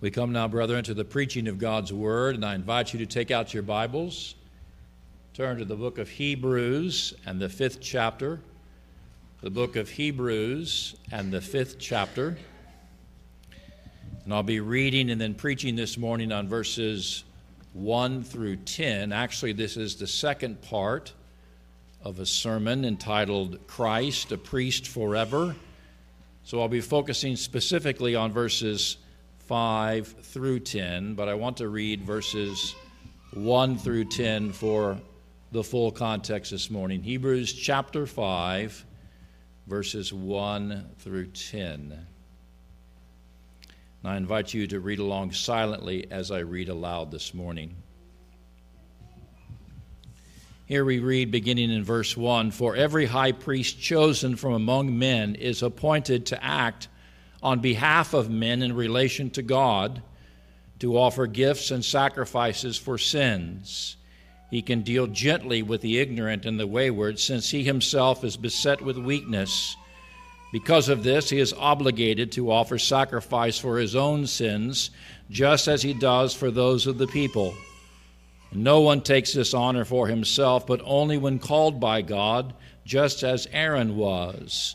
We come now, brethren, to the preaching of God's Word, and I invite you to take out your Bibles, turn to the book of Hebrews and the fifth chapter. The book of Hebrews and the fifth chapter. And I'll be reading and then preaching this morning on verses 1 through 10. Actually, this is the second part of a sermon entitled Christ, a Priest Forever. So I'll be focusing specifically on verses 5 through 10, but I want to read verses 1 through 10 for the full context this morning. Hebrews chapter 5, verses 1 through 10. And I invite you to read along silently as I read aloud this morning. Here we read, beginning in verse 1 For every high priest chosen from among men is appointed to act on behalf of men in relation to God to offer gifts and sacrifices for sins. He can deal gently with the ignorant and the wayward, since he himself is beset with weakness. Because of this, he is obligated to offer sacrifice for his own sins, just as he does for those of the people. No one takes this honor for himself, but only when called by God, just as Aaron was.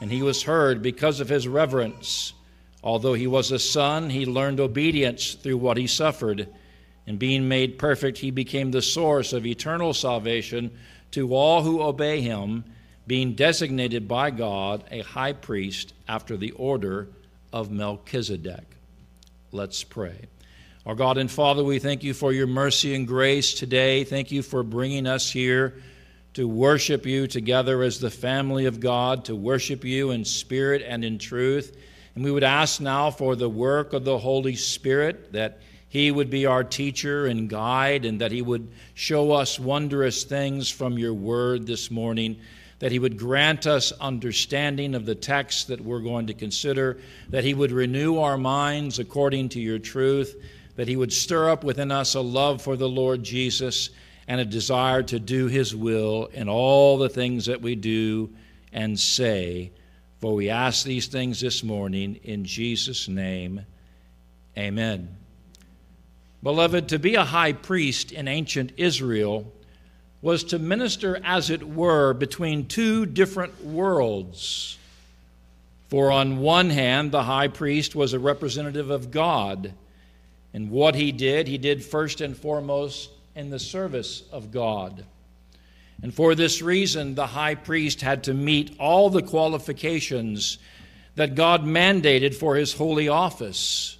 and he was heard because of his reverence. Although he was a son, he learned obedience through what he suffered. And being made perfect, he became the source of eternal salvation to all who obey him, being designated by God a high priest after the order of Melchizedek. Let's pray. Our God and Father, we thank you for your mercy and grace today. Thank you for bringing us here to worship you together as the family of God, to worship you in spirit and in truth. And we would ask now for the work of the Holy Spirit, that He would be our teacher and guide, and that He would show us wondrous things from your word this morning, that He would grant us understanding of the text that we're going to consider, that He would renew our minds according to your truth, that He would stir up within us a love for the Lord Jesus and a desire to do His will in all the things that we do and say. For we ask these things this morning in Jesus' name. Amen. Beloved, to be a high priest in ancient Israel was to minister, as it were, between two different worlds. For on one hand, the high priest was a representative of God. And what he did, he did first and foremost in the service of God. And for this reason, the high priest had to meet all the qualifications that God mandated for his holy office.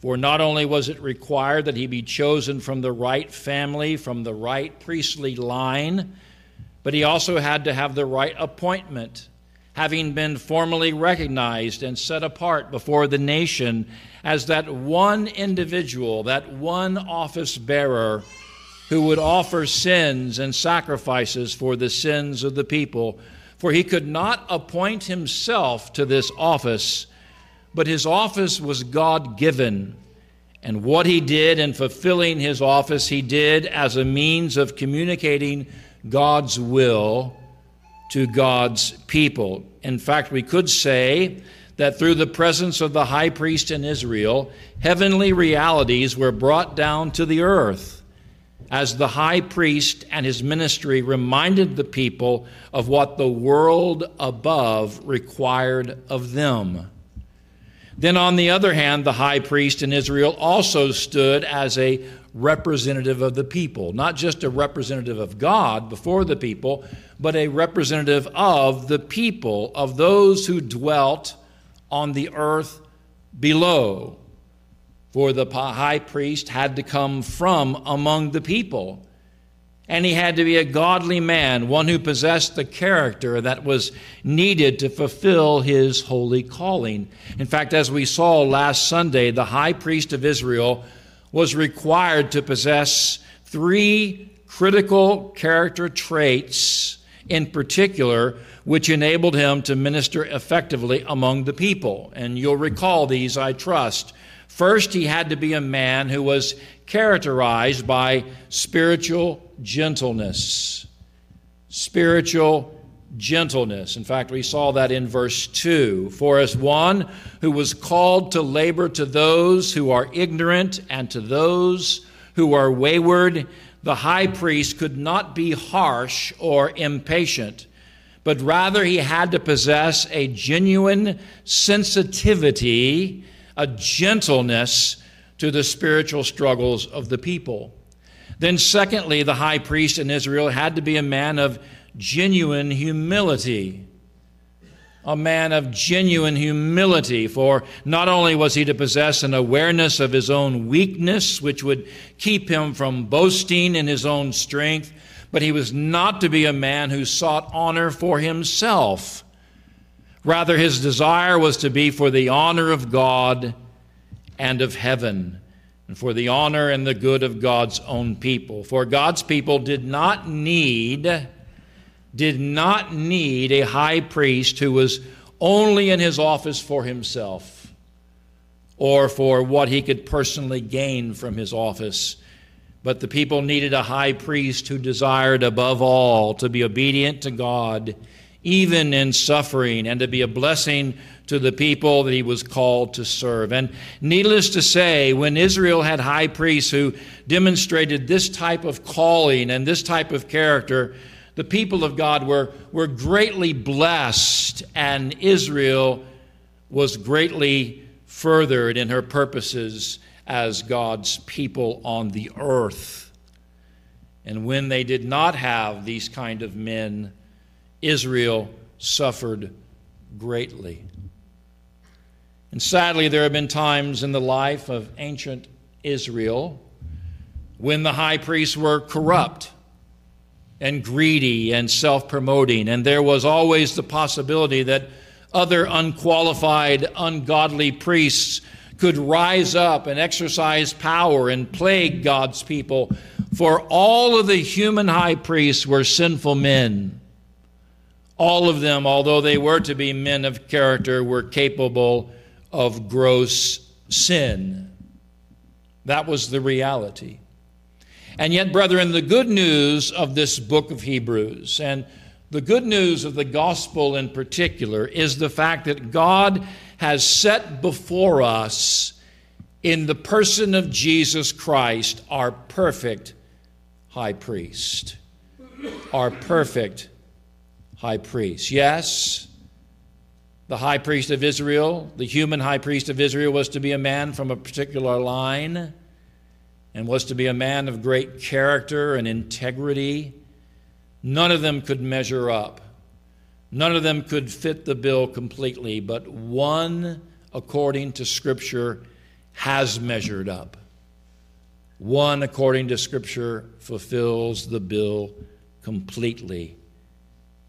For not only was it required that he be chosen from the right family, from the right priestly line, but he also had to have the right appointment, having been formally recognized and set apart before the nation as that one individual, that one office bearer who would offer sins and sacrifices for the sins of the people. For he could not appoint himself to this office, but his office was God given. And what he did in fulfilling his office, he did as a means of communicating God's will to God's people. In fact, we could say that through the presence of the high priest in Israel, heavenly realities were brought down to the earth as the high priest and his ministry reminded the people of what the world above required of them. Then, on the other hand, the high priest in Israel also stood as a representative of the people, not just a representative of God before the people, but a representative of the people, of those who dwelt on the earth below. For the high priest had to come from among the people. And he had to be a godly man, one who possessed the character that was needed to fulfill his holy calling. In fact, as we saw last Sunday, the high priest of Israel was required to possess three critical character traits in particular, which enabled him to minister effectively among the people. And you'll recall these, I trust. First, he had to be a man who was characterized by spiritual gentleness. Spiritual gentleness. In fact, we saw that in verse 2. For as one who was called to labor to those who are ignorant and to those who are wayward, the high priest could not be harsh or impatient, but rather he had to possess a genuine sensitivity, a gentleness to the spiritual struggles of the people. Then, secondly, the high priest in Israel had to be a man of genuine humility. A man of genuine humility, for not only was he to possess an awareness of his own weakness, which would keep him from boasting in his own strength, but he was not to be a man who sought honor for himself. Rather, his desire was to be for the honor of God and of heaven, and for the honor and the good of God's own people. For God's people did not need did not need a high priest who was only in his office for himself or for what he could personally gain from his office. But the people needed a high priest who desired above all to be obedient to God, even in suffering, and to be a blessing to the people that he was called to serve. And needless to say, when Israel had high priests who demonstrated this type of calling and this type of character, the people of God were, were greatly blessed, and Israel was greatly furthered in her purposes as God's people on the earth. And when they did not have these kind of men, Israel suffered greatly. And sadly, there have been times in the life of ancient Israel when the high priests were corrupt and greedy and self promoting. And there was always the possibility that other unqualified, ungodly priests could rise up and exercise power and plague God's people. For all of the human high priests were sinful men. All of them, although they were to be men of character, were capable of gross sin. That was the reality. And yet, brethren, the good news of this book of Hebrews and the good news of the gospel in particular is the fact that God has set before us in the person of Jesus Christ our perfect high priest. Our perfect high priest. Yes, the high priest of Israel, the human high priest of Israel, was to be a man from a particular line and was to be a man of great character and integrity. None of them could measure up. None of them could fit the bill completely, but one, according to Scripture, has measured up. One, according to Scripture, fulfills the bill completely,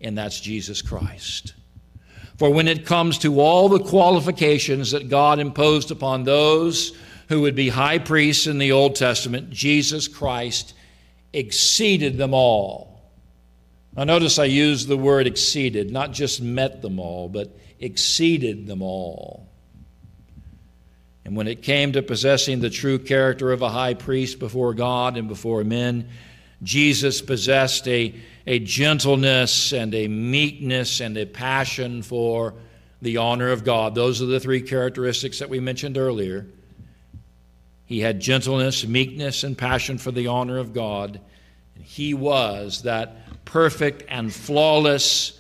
and that's Jesus Christ. For when it comes to all the qualifications that God imposed upon those who would be high priests in the Old Testament, Jesus Christ exceeded them all. Now, notice I use the word exceeded, not just met them all, but exceeded them all. And when it came to possessing the true character of a high priest before God and before men, Jesus possessed a, a gentleness and a meekness and a passion for the honor of God. Those are the three characteristics that we mentioned earlier. He had gentleness, meekness, and passion for the honor of God. And he was that perfect and flawless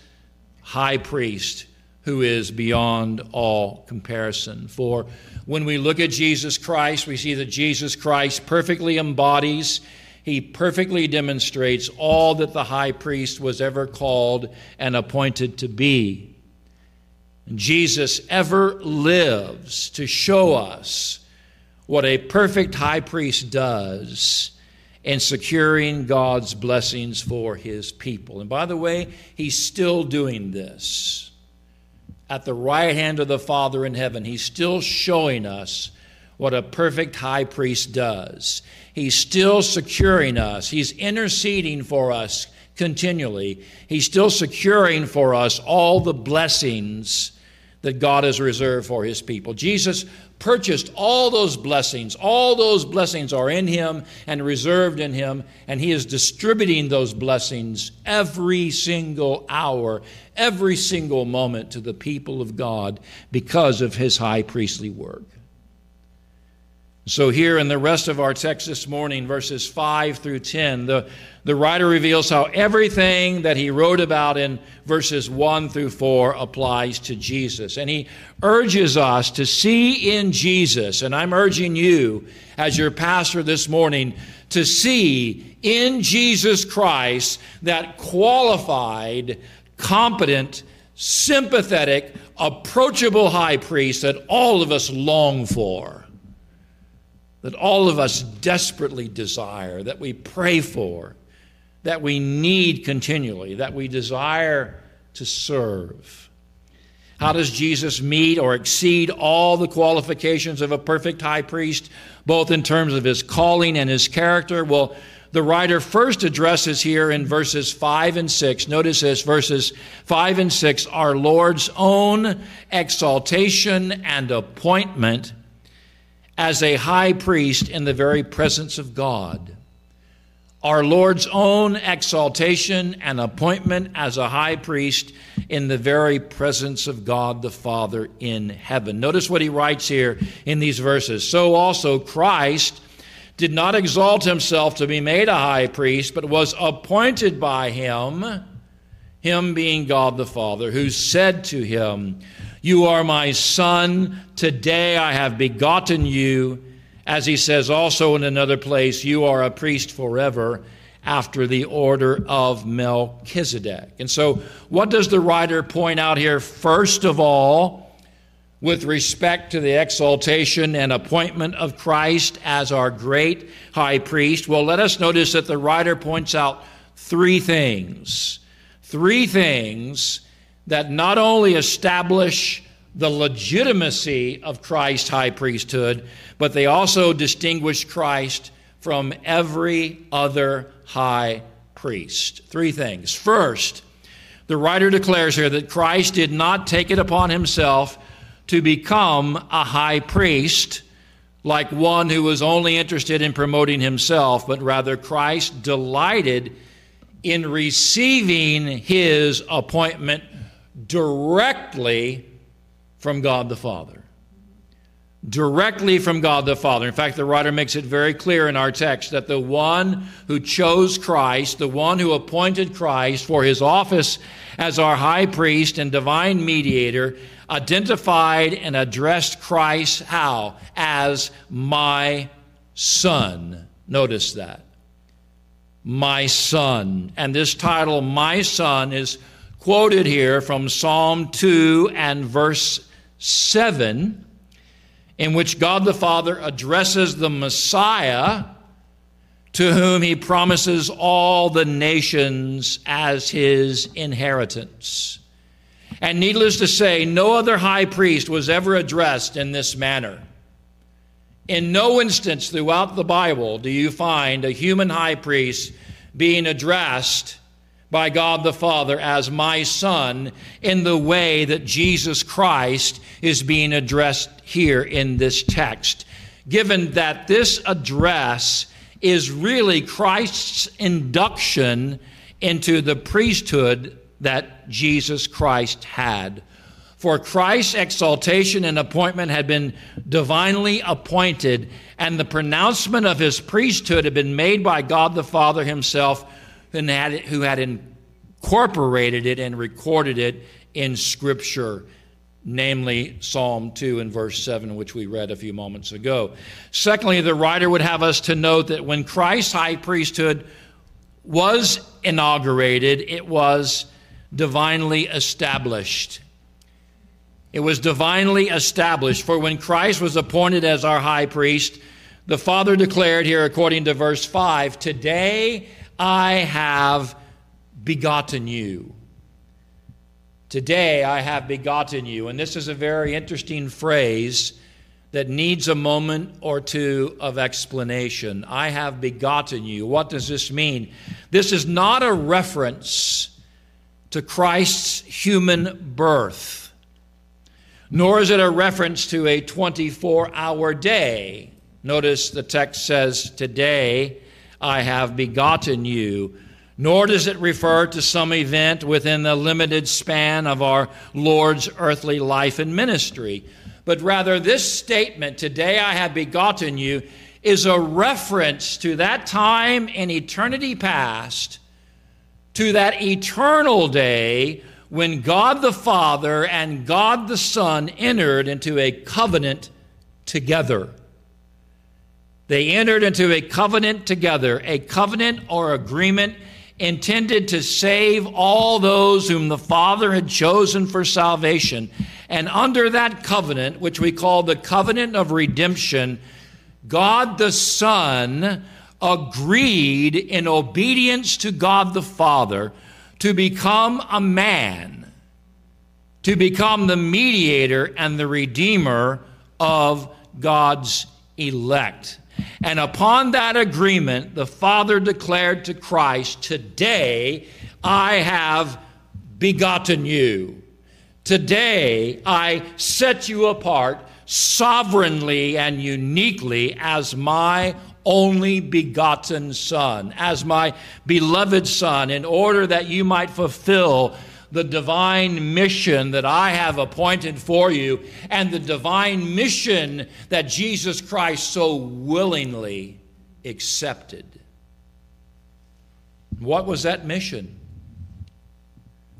high priest who is beyond all comparison. For when we look at Jesus Christ, we see that Jesus Christ perfectly embodies, he perfectly demonstrates all that the high priest was ever called and appointed to be. Jesus ever lives to show us what a perfect high priest does in securing God's blessings for his people. And by the way, he's still doing this. At the right hand of the Father in heaven, he's still showing us what a perfect high priest does. He's still securing us, he's interceding for us continually. He's still securing for us all the blessings that God has reserved for his people. Jesus purchased all those blessings. All those blessings are in him and reserved in him, and he is distributing those blessings every single hour, every single moment to the people of God because of his high priestly work. So, here in the rest of our text this morning, verses 5 through 10, the, the writer reveals how everything that he wrote about in verses 1 through 4 applies to Jesus. And he urges us to see in Jesus, and I'm urging you as your pastor this morning, to see in Jesus Christ that qualified, competent, sympathetic, approachable high priest that all of us long for that all of us desperately desire, that we pray for, that we need continually, that we desire to serve. How does Jesus meet or exceed all the qualifications of a perfect high priest, both in terms of his calling and his character? Well, the writer first addresses here in verses 5 and 6. Notice this verses 5 and 6 our Lord's own exaltation and appointment as a high priest in the very presence of God. Our Lord's own exaltation and appointment as a high priest in the very presence of God the Father in heaven. Notice what he writes here in these verses. So also Christ did not exalt himself to be made a high priest, but was appointed by him, him being God the Father, who said to him, you are my son. Today I have begotten you. As he says also in another place, you are a priest forever after the order of Melchizedek. And so, what does the writer point out here? First of all, with respect to the exaltation and appointment of Christ as our great high priest, well, let us notice that the writer points out three things. Three things that not only establish the legitimacy of Christ's high priesthood, but they also distinguish Christ from every other high priest. Three things. First, the writer declares here that Christ did not take it upon himself to become a high priest like one who was only interested in promoting himself, but rather Christ delighted in receiving his appointment directly from God the Father. Directly from God the Father. In fact, the writer makes it very clear in our text that the one who chose Christ, the one who appointed Christ for his office as our high priest and divine mediator, identified and addressed Christ how? As my son. Notice that. My son. And this title, My Son, is quoted here from Psalm 2 and verse 7, in which God the Father addresses the Messiah to whom he promises all the nations as his inheritance. And needless to say, no other high priest was ever addressed in this manner. In no instance throughout the Bible do you find a human high priest being addressed by God the Father as my son in the way that Jesus Christ is being addressed here in this text. Given that this address is really Christ's induction into the priesthood that Jesus Christ had. For Christ's exaltation and appointment had been divinely appointed, and the pronouncement of his priesthood had been made by God the Father himself who had, who had incorporated it and recorded it in Scripture, namely Psalm 2 and verse 7, which we read a few moments ago. Secondly, the writer would have us to note that when Christ's high priesthood was inaugurated, it was divinely established. It was divinely established. For when Christ was appointed as our high priest, the Father declared here, according to verse 5, Today I have begotten you. Today I have begotten you. And this is a very interesting phrase that needs a moment or two of explanation. I have begotten you. What does this mean? This is not a reference to Christ's human birth, nor is it a reference to a 24 hour day. Notice the text says, Today I have begotten you. Nor does it refer to some event within the limited span of our Lord's earthly life and ministry but rather this statement, Today I have begotten you, is a reference to that time in eternity past, to that eternal day when God the Father and God the Son entered into a covenant together. They entered into a covenant together, a covenant or agreement intended to save all those whom the Father had chosen for salvation. And under that covenant, which we call the covenant of redemption, God the Son agreed in obedience to God the Father to become a man, to become the mediator and the redeemer of God's elect. And upon that agreement, the Father declared to Christ, Today I have begotten you. Today I set you apart sovereignly and uniquely as my only begotten Son, as my beloved Son, in order that you might fulfill the divine mission that I have appointed for you and the divine mission that Jesus Christ so willingly accepted. What was that mission?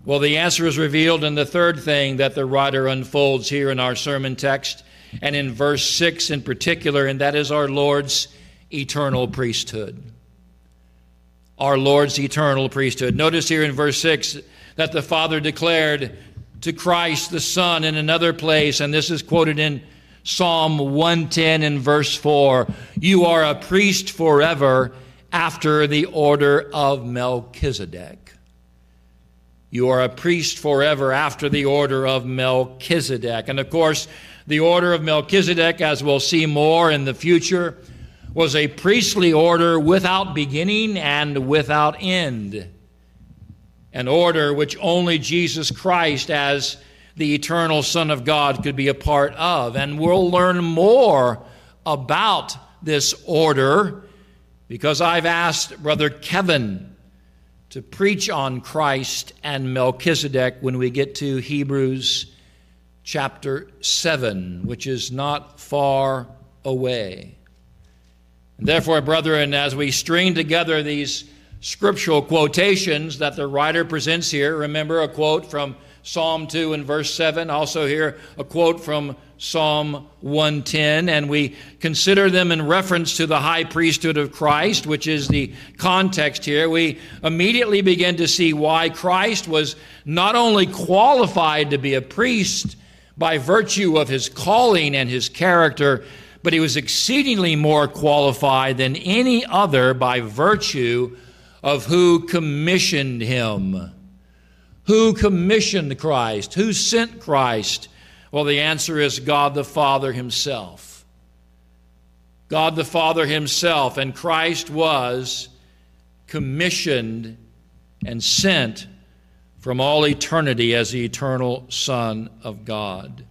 Well, the answer is revealed in the third thing that the writer unfolds here in our sermon text and in verse 6 in particular, and that is our Lord's eternal priesthood. Our Lord's eternal priesthood. Notice here in verse 6 that the Father declared to Christ the Son in another place, and this is quoted in Psalm 110 in verse 4 You are a priest forever after the order of Melchizedek. You are a priest forever after the order of Melchizedek. And of course, the order of Melchizedek, as we'll see more in the future, was a priestly order without beginning and without end an order which only Jesus Christ, as the eternal Son of God, could be a part of. And we'll learn more about this order because I've asked Brother Kevin to preach on Christ and Melchizedek when we get to Hebrews chapter 7, which is not far away. And therefore, brethren, as we string together these scriptural quotations that the writer presents here. Remember a quote from Psalm 2 and verse 7, also here a quote from Psalm 110, and we consider them in reference to the high priesthood of Christ, which is the context here. We immediately begin to see why Christ was not only qualified to be a priest by virtue of his calling and his character, but he was exceedingly more qualified than any other by virtue of who commissioned him. Who commissioned Christ? Who sent Christ? Well, the answer is God the Father Himself. God the Father Himself. And Christ was commissioned and sent from all eternity as the eternal Son of God.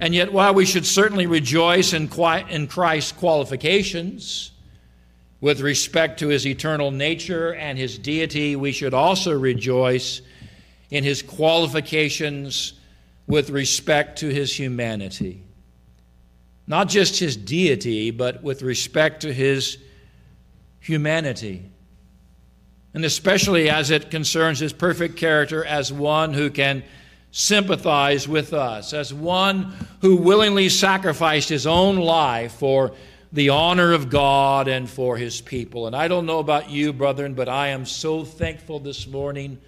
And yet, while we should certainly rejoice in Christ's qualifications, with respect to his eternal nature and his deity, we should also rejoice in his qualifications with respect to his humanity. Not just his deity, but with respect to his humanity. And especially as it concerns his perfect character as one who can sympathize with us, as one who willingly sacrificed his own life for the honor of God and for his people. And I don't know about you, brethren, but I am so thankful this morning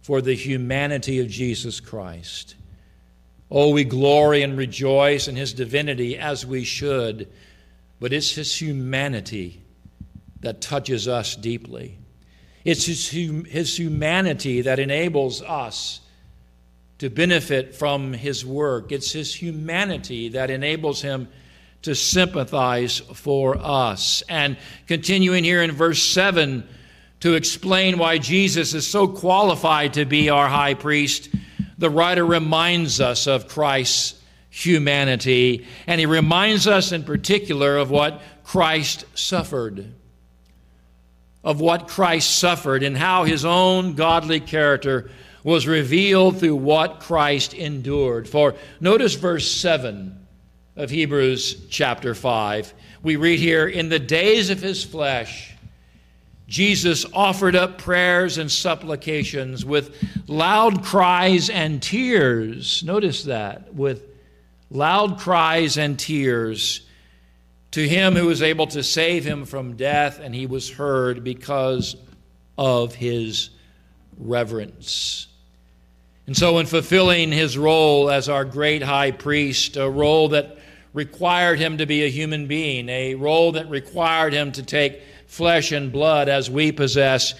for the humanity of Jesus Christ. Oh, we glory and rejoice in his divinity as we should, but it's his humanity that touches us deeply. It's his, his humanity that enables us to benefit from his work. It's his humanity that enables him to sympathize for us. And continuing here in verse 7 to explain why Jesus is so qualified to be our high priest, the writer reminds us of Christ's humanity, and he reminds us in particular of what Christ suffered. Of what Christ suffered and how his own godly character was revealed through what Christ endured. For notice verse 7 of Hebrews chapter 5. We read here, In the days of his flesh, Jesus offered up prayers and supplications with loud cries and tears. Notice that, with loud cries and tears to him who was able to save him from death, and he was heard because of his reverence. And so, in fulfilling his role as our great high priest, a role that required him to be a human being, a role that required him to take flesh and blood as we possess,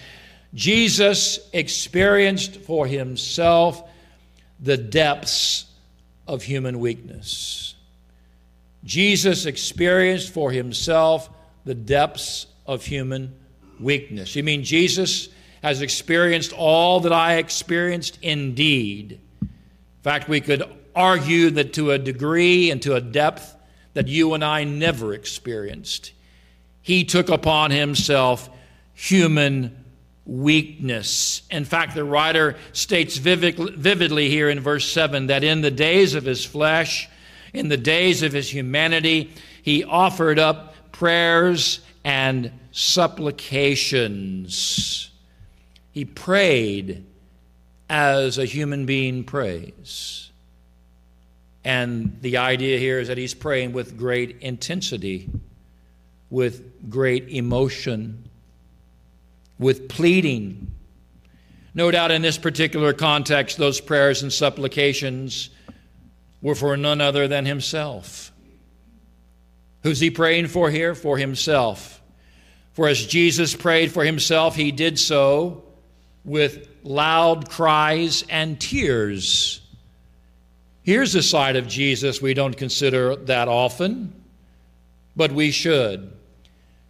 Jesus experienced for himself the depths of human weakness. Jesus experienced for himself the depths of human weakness. You mean Jesus has experienced all that I experienced indeed? In fact, we could argue that to a degree and to a depth that you and I never experienced. He took upon himself human weakness. In fact, the writer states vividly here in verse 7 that in the days of his flesh, in the days of his humanity, he offered up prayers and supplications. He prayed as a human being prays. And the idea here is that he's praying with great intensity, with great emotion, with pleading. No doubt in this particular context, those prayers and supplications were for none other than himself. Who's he praying for here? For himself. For as Jesus prayed for himself, he did so with loud cries and tears. Here's a side of Jesus we don't consider that often, but we should.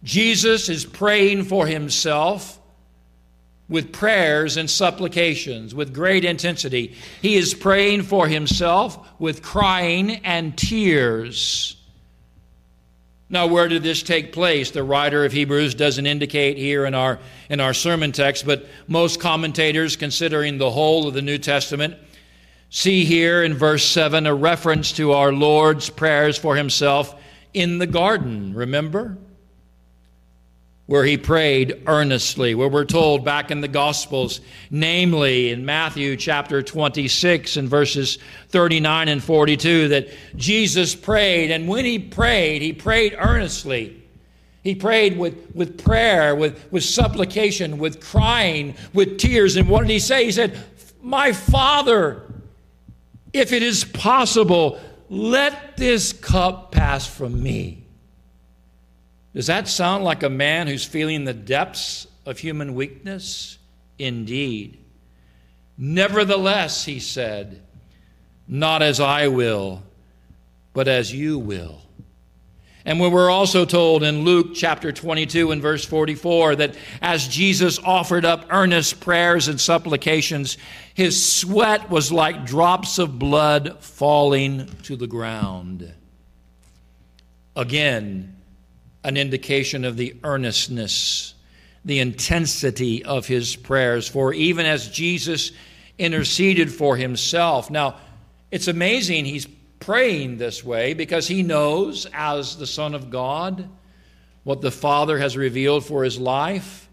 Jesus is praying for himself with prayers and supplications with great intensity. He is praying for himself with crying and tears. Now, where did this take place? The writer of Hebrews doesn't indicate here in our, in our sermon text, but most commentators, considering the whole of the New Testament, see here in verse 7 a reference to our Lord's prayers for himself in the garden, remember? Where he prayed earnestly, where we're told back in the Gospels, namely in Matthew chapter 26 and verses 39 and 42, that Jesus prayed, and when he prayed, he prayed earnestly. He prayed with, with prayer, with, with supplication, with crying, with tears. And what did he say? He said, My Father, if it is possible, let this cup pass from me. Does that sound like a man who's feeling the depths of human weakness? Indeed. Nevertheless, he said, not as I will, but as you will. And we were also told in Luke chapter 22 and verse 44 that as Jesus offered up earnest prayers and supplications, his sweat was like drops of blood falling to the ground. Again, an indication of the earnestness, the intensity of his prayers. For even as Jesus interceded for himself, now it's amazing he's praying this way because he knows, as the Son of God, what the Father has revealed for his life.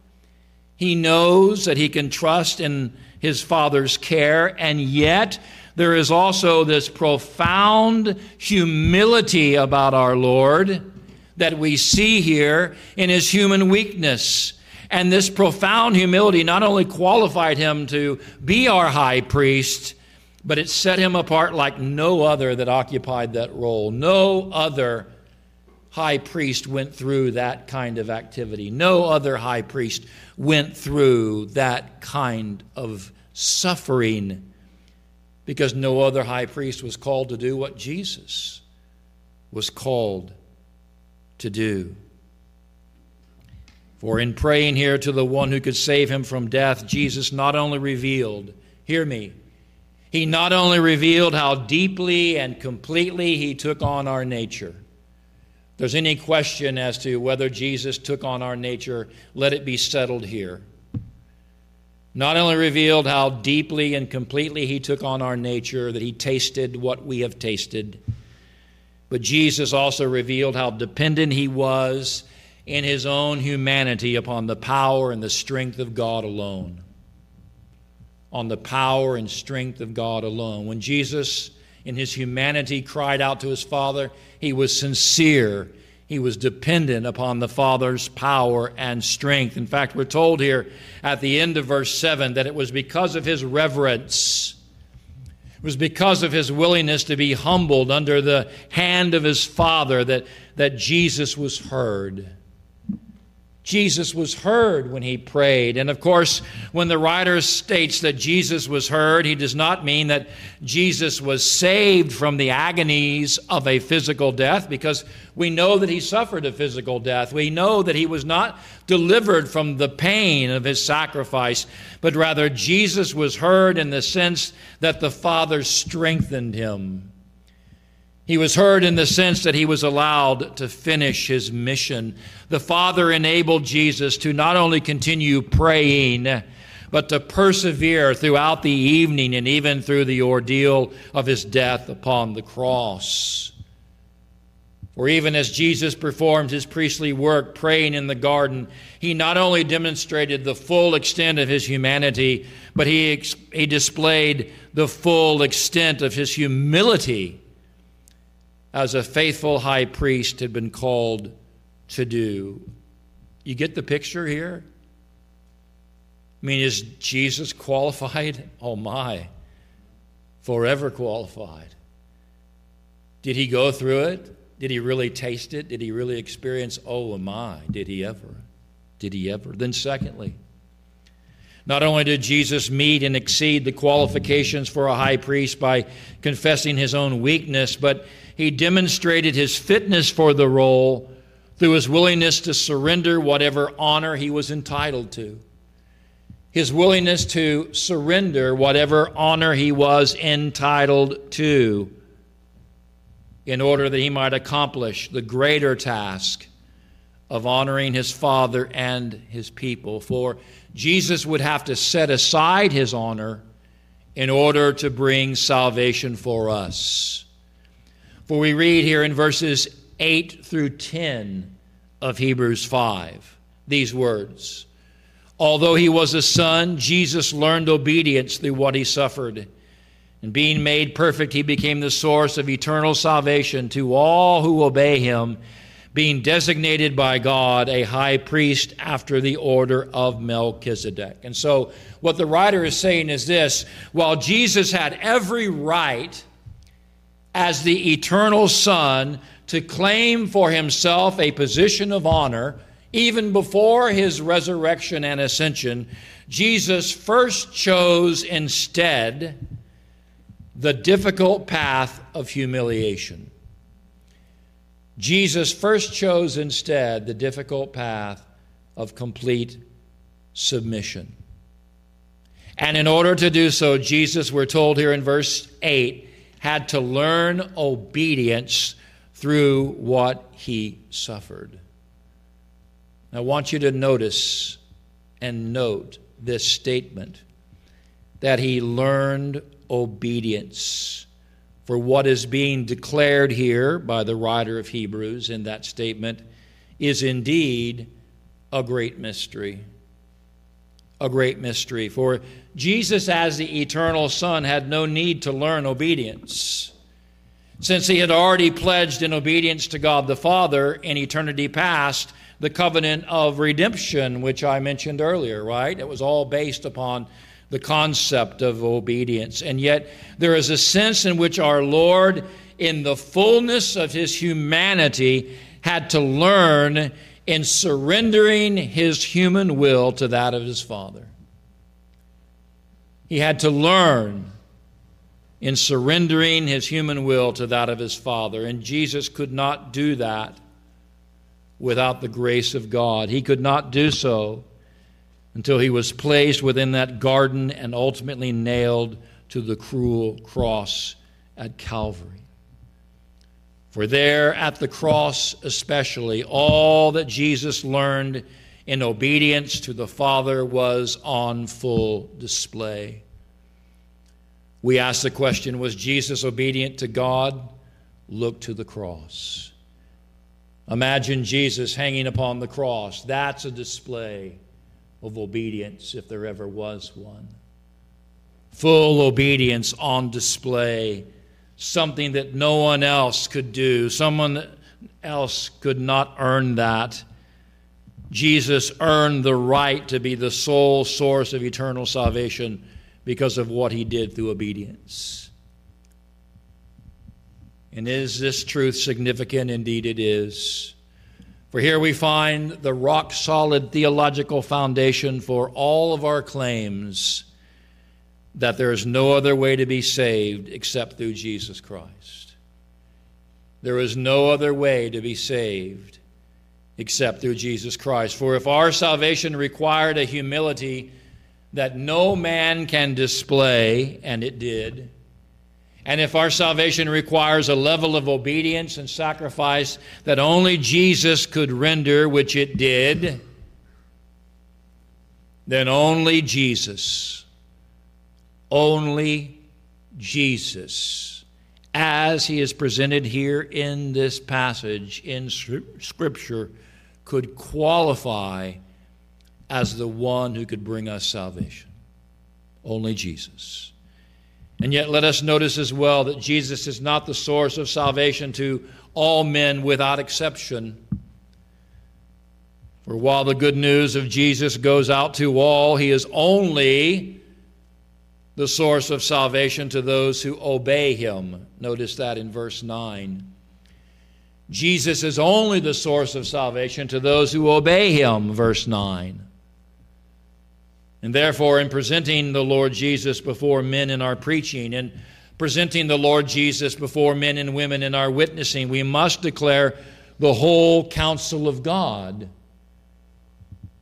He knows that he can trust in his Father's care, and yet there is also this profound humility about our Lord that we see here in his human weakness. And this profound humility not only qualified him to be our high priest, but it set him apart like no other that occupied that role. No other high priest went through that kind of activity. No other high priest went through that kind of suffering because no other high priest was called to do what Jesus was called to do. For in praying here to the one who could save him from death, Jesus not only revealed, hear me, he not only revealed how deeply and completely he took on our nature. There's any question as to whether Jesus took on our nature, let it be settled here. Not only revealed how deeply and completely he took on our nature, that he tasted what we have tasted, but Jesus also revealed how dependent he was in his own humanity upon the power and the strength of God alone. On the power and strength of God alone. When Jesus, in his humanity, cried out to his Father, he was sincere. He was dependent upon the Father's power and strength. In fact, we're told here at the end of verse 7 that it was because of his reverence it was because of his willingness to be humbled under the hand of his Father that, that Jesus was heard. Jesus was heard when he prayed. And of course, when the writer states that Jesus was heard, he does not mean that Jesus was saved from the agonies of a physical death, because we know that he suffered a physical death. We know that he was not delivered from the pain of his sacrifice, but rather Jesus was heard in the sense that the Father strengthened him. He was heard in the sense that he was allowed to finish his mission. The Father enabled Jesus to not only continue praying, but to persevere throughout the evening and even through the ordeal of his death upon the cross. For even as Jesus performed his priestly work praying in the garden, he not only demonstrated the full extent of his humanity, but he, he displayed the full extent of his humility as a faithful high priest had been called to do. You get the picture here? I mean, is Jesus qualified? Oh my, forever qualified. Did he go through it? Did he really taste it? Did he really experience? Oh my, did he ever? Did he ever? Then, secondly, not only did Jesus meet and exceed the qualifications for a high priest by confessing his own weakness, but he demonstrated his fitness for the role through his willingness to surrender whatever honor he was entitled to. His willingness to surrender whatever honor he was entitled to in order that he might accomplish the greater task of honoring his Father and his people. For Jesus would have to set aside his honor in order to bring salvation for us. For we read here in verses 8 through 10 of Hebrews 5 these words Although he was a son, Jesus learned obedience through what he suffered. And being made perfect, he became the source of eternal salvation to all who obey him, being designated by God a high priest after the order of Melchizedek. And so, what the writer is saying is this while Jesus had every right as the eternal Son to claim for himself a position of honor even before his resurrection and ascension, Jesus first chose instead the difficult path of humiliation. Jesus first chose instead the difficult path of complete submission. And in order to do so, Jesus, we're told here in verse 8, had to learn obedience through what he suffered. I want you to notice and note this statement that he learned obedience. For what is being declared here by the writer of Hebrews in that statement is indeed a great mystery a great mystery. For Jesus, as the eternal Son, had no need to learn obedience, since he had already pledged in obedience to God the Father in eternity past the covenant of redemption, which I mentioned earlier, right? It was all based upon the concept of obedience. And yet, there is a sense in which our Lord, in the fullness of his humanity, had to learn in surrendering his human will to that of his Father. He had to learn in surrendering his human will to that of his Father. And Jesus could not do that without the grace of God. He could not do so until he was placed within that garden and ultimately nailed to the cruel cross at Calvary. For there at the cross, especially, all that Jesus learned in obedience to the Father was on full display. We ask the question Was Jesus obedient to God? Look to the cross. Imagine Jesus hanging upon the cross. That's a display of obedience, if there ever was one. Full obedience on display, something that no one else could do, someone else could not earn that. Jesus earned the right to be the sole source of eternal salvation because of what he did through obedience. And is this truth significant? Indeed, it is. For here we find the rock solid theological foundation for all of our claims that there is no other way to be saved except through Jesus Christ. There is no other way to be saved except through Jesus Christ. For if our salvation required a humility that no man can display, and it did, and if our salvation requires a level of obedience and sacrifice that only Jesus could render, which it did, then only Jesus, only Jesus, as he is presented here in this passage in Scripture, could qualify as the one who could bring us salvation. Only Jesus. And yet, let us notice as well that Jesus is not the source of salvation to all men without exception. For while the good news of Jesus goes out to all, he is only the source of salvation to those who obey him. Notice that in verse 9. Jesus is only the source of salvation to those who obey him, verse 9. And therefore, in presenting the Lord Jesus before men in our preaching and presenting the Lord Jesus before men and women in our witnessing, we must declare the whole counsel of God.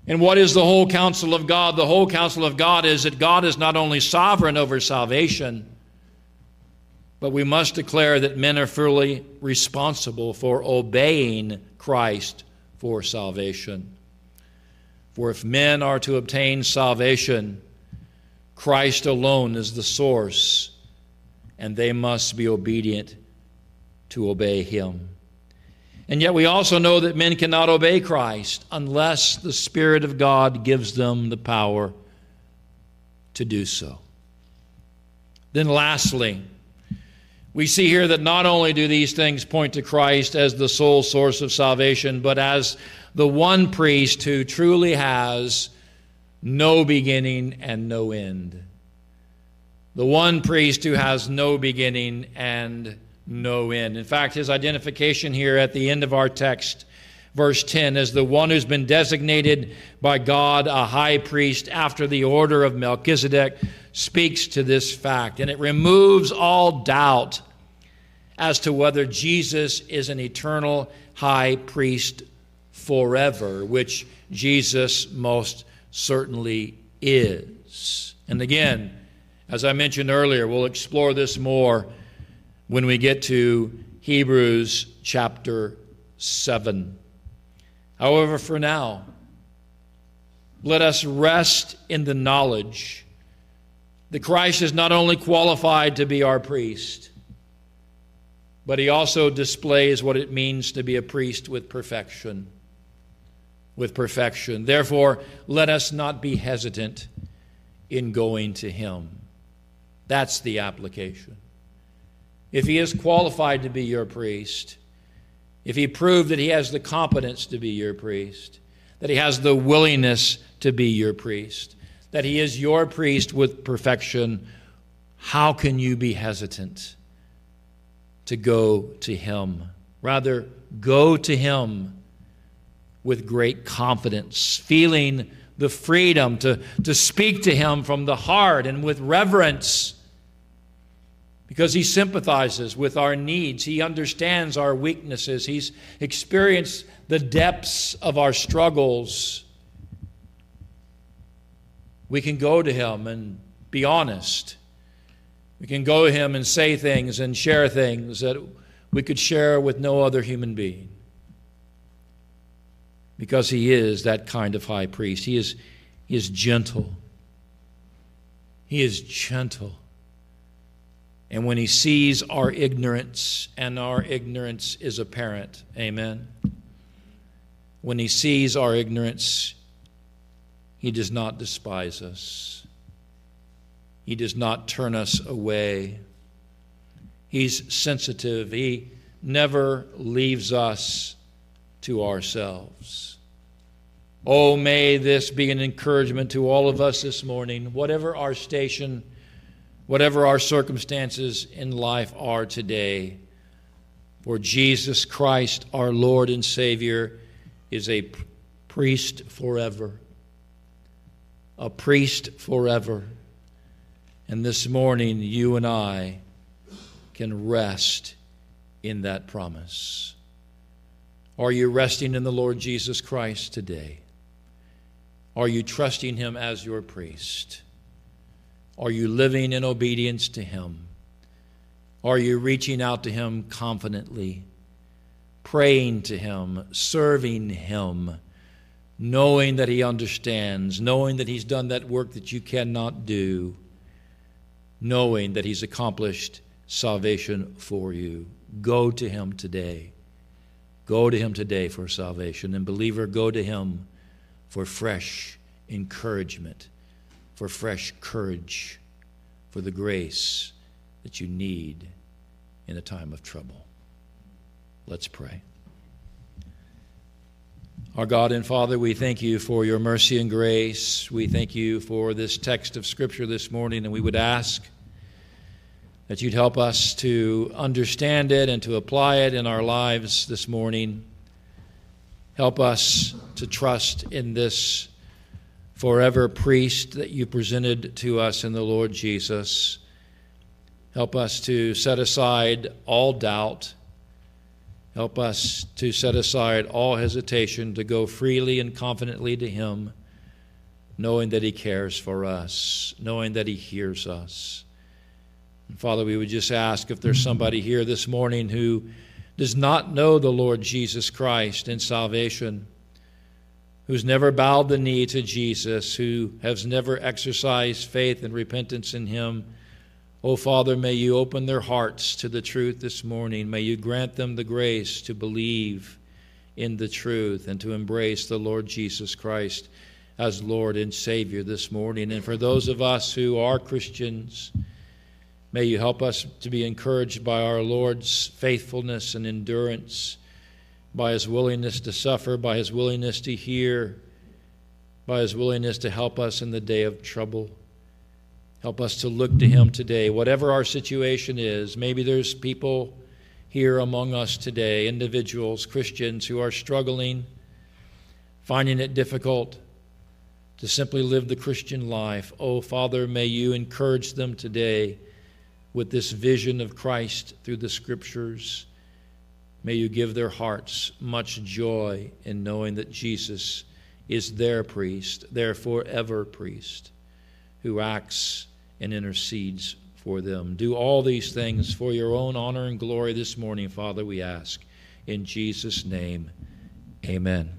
And what is the whole counsel of God? The whole counsel of God is that God is not only sovereign over salvation, but we must declare that men are fully responsible for obeying Christ for salvation. For if men are to obtain salvation, Christ alone is the source, and they must be obedient to obey him. And yet, we also know that men cannot obey Christ unless the Spirit of God gives them the power to do so. Then, lastly, we see here that not only do these things point to Christ as the sole source of salvation, but as the one priest who truly has no beginning and no end. The one priest who has no beginning and no end. In fact, his identification here at the end of our text, verse 10, as the one who's been designated by God a high priest after the order of Melchizedek, speaks to this fact. And it removes all doubt as to whether Jesus is an eternal high priest forever, which Jesus most certainly is. And again, as I mentioned earlier, we'll explore this more when we get to Hebrews chapter 7. However, for now, let us rest in the knowledge that Christ is not only qualified to be our priest, but he also displays what it means to be a priest with perfection with perfection. Therefore, let us not be hesitant in going to Him. That's the application. If He is qualified to be your priest, if He proved that He has the competence to be your priest, that He has the willingness to be your priest, that He is your priest with perfection, how can you be hesitant to go to Him? Rather, go to Him with great confidence, feeling the freedom to, to speak to Him from the heart and with reverence, because he sympathizes with our needs. He understands our weaknesses. He's experienced the depths of our struggles. We can go to him and be honest. We can go to him and say things and share things that we could share with no other human being. Because he is that kind of high priest. He is, he is gentle. He is gentle. And when he sees our ignorance, and our ignorance is apparent, amen. When he sees our ignorance, he does not despise us, he does not turn us away. He's sensitive, he never leaves us to ourselves. Oh, may this be an encouragement to all of us this morning, whatever our station whatever our circumstances in life are today. For Jesus Christ, our Lord and Savior, is a priest forever. A priest forever. And this morning, you and I can rest in that promise. Are you resting in the Lord Jesus Christ today? Are you trusting Him as your priest? Are you living in obedience to Him? Are you reaching out to Him confidently, praying to Him, serving Him, knowing that He understands, knowing that He's done that work that you cannot do, knowing that He's accomplished salvation for you? Go to Him today. Go to Him today for salvation. And, believer, go to Him for fresh encouragement for fresh courage, for the grace that you need in a time of trouble. Let's pray. Our God and Father, we thank you for your mercy and grace. We thank you for this text of Scripture this morning, and we would ask that you'd help us to understand it and to apply it in our lives this morning. Help us to trust in this forever priest that you presented to us in the Lord Jesus. Help us to set aside all doubt. Help us to set aside all hesitation to go freely and confidently to Him, knowing that He cares for us, knowing that He hears us. And Father, we would just ask if there's somebody here this morning who does not know the Lord Jesus Christ in salvation who's never bowed the knee to Jesus, who has never exercised faith and repentance in him. Oh, Father, may you open their hearts to the truth this morning. May you grant them the grace to believe in the truth and to embrace the Lord Jesus Christ as Lord and Savior this morning. And for those of us who are Christians, may you help us to be encouraged by our Lord's faithfulness and endurance by his willingness to suffer, by his willingness to hear, by his willingness to help us in the day of trouble. Help us to look to him today, whatever our situation is. Maybe there's people here among us today, individuals, Christians, who are struggling, finding it difficult to simply live the Christian life. Oh, Father, may you encourage them today with this vision of Christ through the Scriptures. May you give their hearts much joy in knowing that Jesus is their priest, their forever priest, who acts and intercedes for them. Do all these things for your own honor and glory this morning, Father, we ask. In Jesus' name, amen.